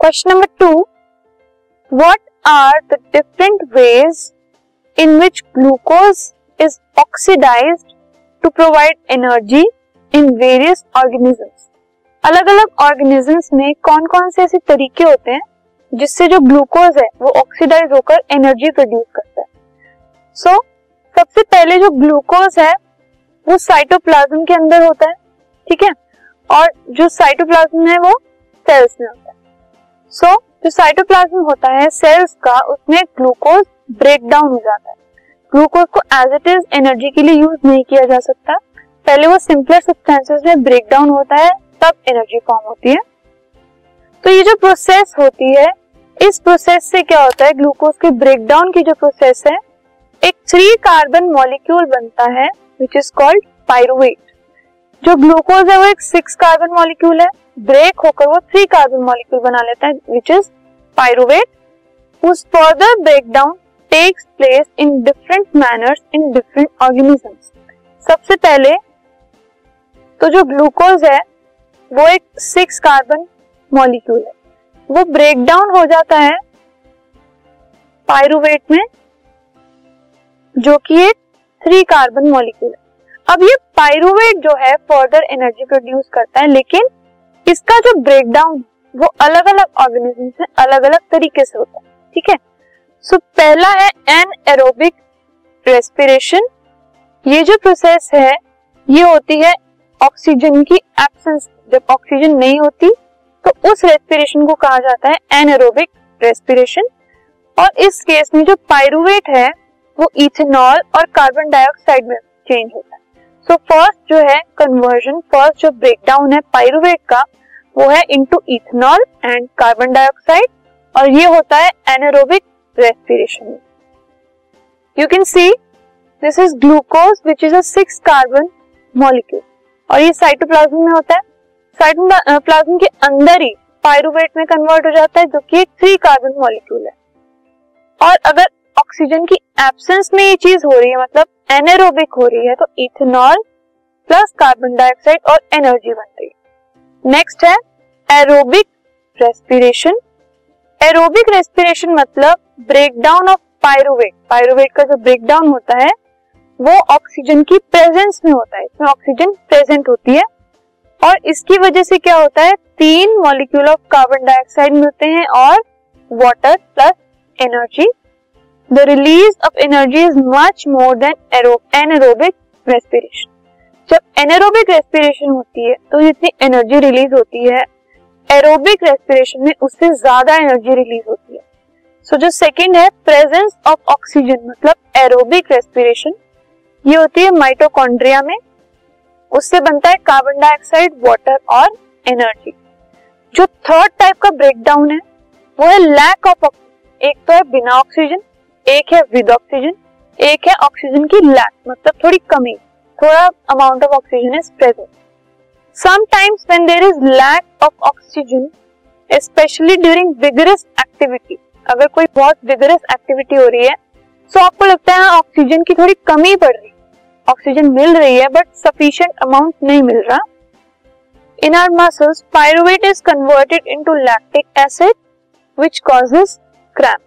Question number two what are the different ways in which glucose is oxidise to provide energy in various organisms अलग अलग organisms में कौन कौन से ऐसे तरीके होते हैं जिससे जो ग्लूकोज है वो ऑक्सीडाइज होकर एनर्जी प्रोड्यूस करता है? सो so, सबसे पहले जो ग्लूकोज है वो साइटोप्लाज्म के अंदर होता है ठीक है? और जो साइटोप्लाज्म है वो सेल्स में होता है। सो so, जो साइटोप्लाज्म होता है सेल्स का उसमें ग्लूकोज ब्रेक डाउन हो जाता है। ग्लूकोज को एज इट इज़ एनर्जी के लिए यूज़ नहीं किया जा सकता। पहले वो सिंपलर सब्सटेंसेस में ब्रेक डाउन होता है तब एनर्जी फॉर्म होती है। तो ये जो प्रोसेस होती है इस प्रोसेस से क्या होता है? ग्लूकोज के ब्रेक डाउन की जो प्रोसेस है एक थ्री कार्बन मॉलिक्यूल बनता है विच इज़ कॉल्ड पायरुवेट जो ग्लूकोज है, वो एक सिक्स कार्बन मॉलिक्यूल है। ब्रेक होकर वो थ्री कार्बन मॉलिक्यूल बना लेता है विच इज़ पायरुवेट उस further break down takes place in different manners in different organisms सबसे पहले तो जो ग्लूकोज है, वो एक सिक्स कार्बन मॉलिक्यूल है। वो ब्रेक डाउन हो जाता है पायरुवेट में, जो कि एक थ्री कार्बन मॉलिक्यूल है। अब ये पायरुवेट जो है फर्दर एनर्जी प्रोड्यूस करता है, लेकिन इसका जो ब्रेकडाउन वो अलग अलग ऑर्गेनिज्म में अलग अलग तरीके से होता है, ठीक है? सो पहला है एन एरोबिक रेस्पिरेशन ये जो प्रोसेस है, ये होती है ऑक्सीजन की एब्सेंस जब ऑक्सीजन नहीं होती तो उस रेस्पिरेशन को कहा जाता है एनएरोबिक रेस्पिरेशन और इस केस में जो पायरुवेट है, वो इथेनॉल और कार्बन डाइऑक्साइड में चेंज होता है। सो फ़र्स्ट जो है कन्वर्जन फ़र्स्ट जो ब्रेकडाउन है पायरुवेट का, वो है into ethanol and carbon dioxide और ये होता है anaerobic respiration you can see this is glucose which is six carbon molecule और ये साइटोप्लाज्म में होता है. साइटोप्लाज्म के अंदर ही पायरुवेट में कन्वर्ट हो जाता है, जो कि एक थ्री कार्बन मॉलिक्यूल है. और अगर ऑक्सीजन की एब्सेंस में ये चीज़ हो रही है मतलब एनेरोबिक हो रही है तो इथेनॉल प्लस कार्बन डाइऑक्साइड और एनर्जी बन रही है। नेक्स्ट है एरोबिक रेस्पिरेशन एरोबिक रेस्पिरेशन मतलब ब्रेकडाउन ऑफ़ पायरुवेट पायरुवेट का जो ब्रेकडाउन होता है, वो ऑक्सीजन की प्रेजेंस में होता है। इसमें ऑक्सीजन प्रेजेंट होती है और इसकी वजह से क्या होता है, तीन मॉलिक्यूल ऑफ़ कार्बन डाइऑक्साइड मिलते हैं और water plus energy the release of energy is much more than anaerobic respiration जब एनएरोबिक रेस्पिरेशन होती है तो जितनी एनर्जी रिलीज़ होती है एरोबिक रेस्पिरेशन में उससे ज़्यादा एनर्जी रिलीज़ होती है। सो so, जो सेकेंड है प्रेजेंस ऑफ़ ऑक्सीजन मतलब एरोबिक रेस्पिरेशन ये होती है माइटोकॉन्ड्रिया में। उससे बनता है कार्बन डाइऑक्साइड वाटर और एनर्जी जो थर्ड टाइप का ब्रेकडाउन है वो है लैक ऑफ़ एक तो है बिना ऑक्सीजन एक है विद ऑक्सीजन एक है ऑक्सीजन की लैक मतलब थोड़ी कमी, थोड़ा amount of oxygen is present sometimes when there is lack of oxygen specially during vigorous activity अगर कोई बहुत विगरस एक्टिविटी हो रही है तो आपको लगता है ऑक्सीजन की थोड़ी कमी पड़ रही है। ऑक्सीजन मिल रही है बट सफिशिएंट अमाउंट नहीं मिल रहा। In our muscles pyruvate is converted into lactic acid which causes cramp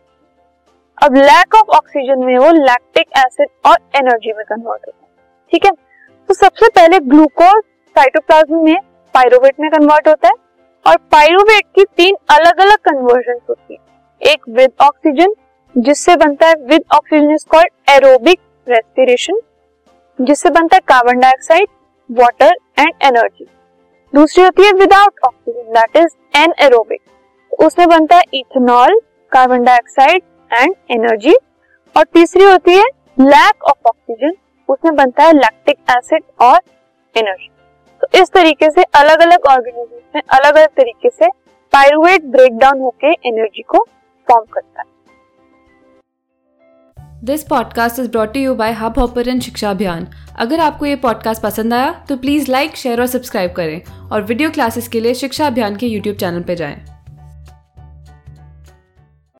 अब लैक ऑफ़ ऑक्सीजन में वो लैक्टिक एसिड और एनर्जी में कन्वर्ट होता है, ठीक है? तो सबसे पहले ग्लूकोज साइटोप्लाज्म में पायरुवेट में कन्वर्ट होता है और पायरुवेट की तीन अलग अलग कन्वर्जन होती है। एक विद ऑक्सीजन जिससे बनता है with oxygen is called aerobic respiration जिससे बनता है carbon dioxide water and energy दूसरी होती है without oxygen that is anaerobic उसमें बनता है ethanol carbon dioxide and energy और तीसरी होती है लैक ऑफ़ ऑक्सीजन उसमें बनता है लैक्टिक एसिड और एनर्जी तो इस तरीके से अलग अलग ऑर्गेनिज्म में अलग अलग तरीके से पायरुवेट ब्रेक डाउन होकर एनर्जी को फॉर्म करता है. This podcast is brought you by Hubhopper Shiksha Abhiyan अगर आपको ये पॉडकास्ट पसंद आया तो प्लीज़ लाइक शेयर और सब्सक्राइब करें. और वीडियो क्लासेस के लिए शिक्षा अभियान के यूट्यूब चैनल पर जाएँ।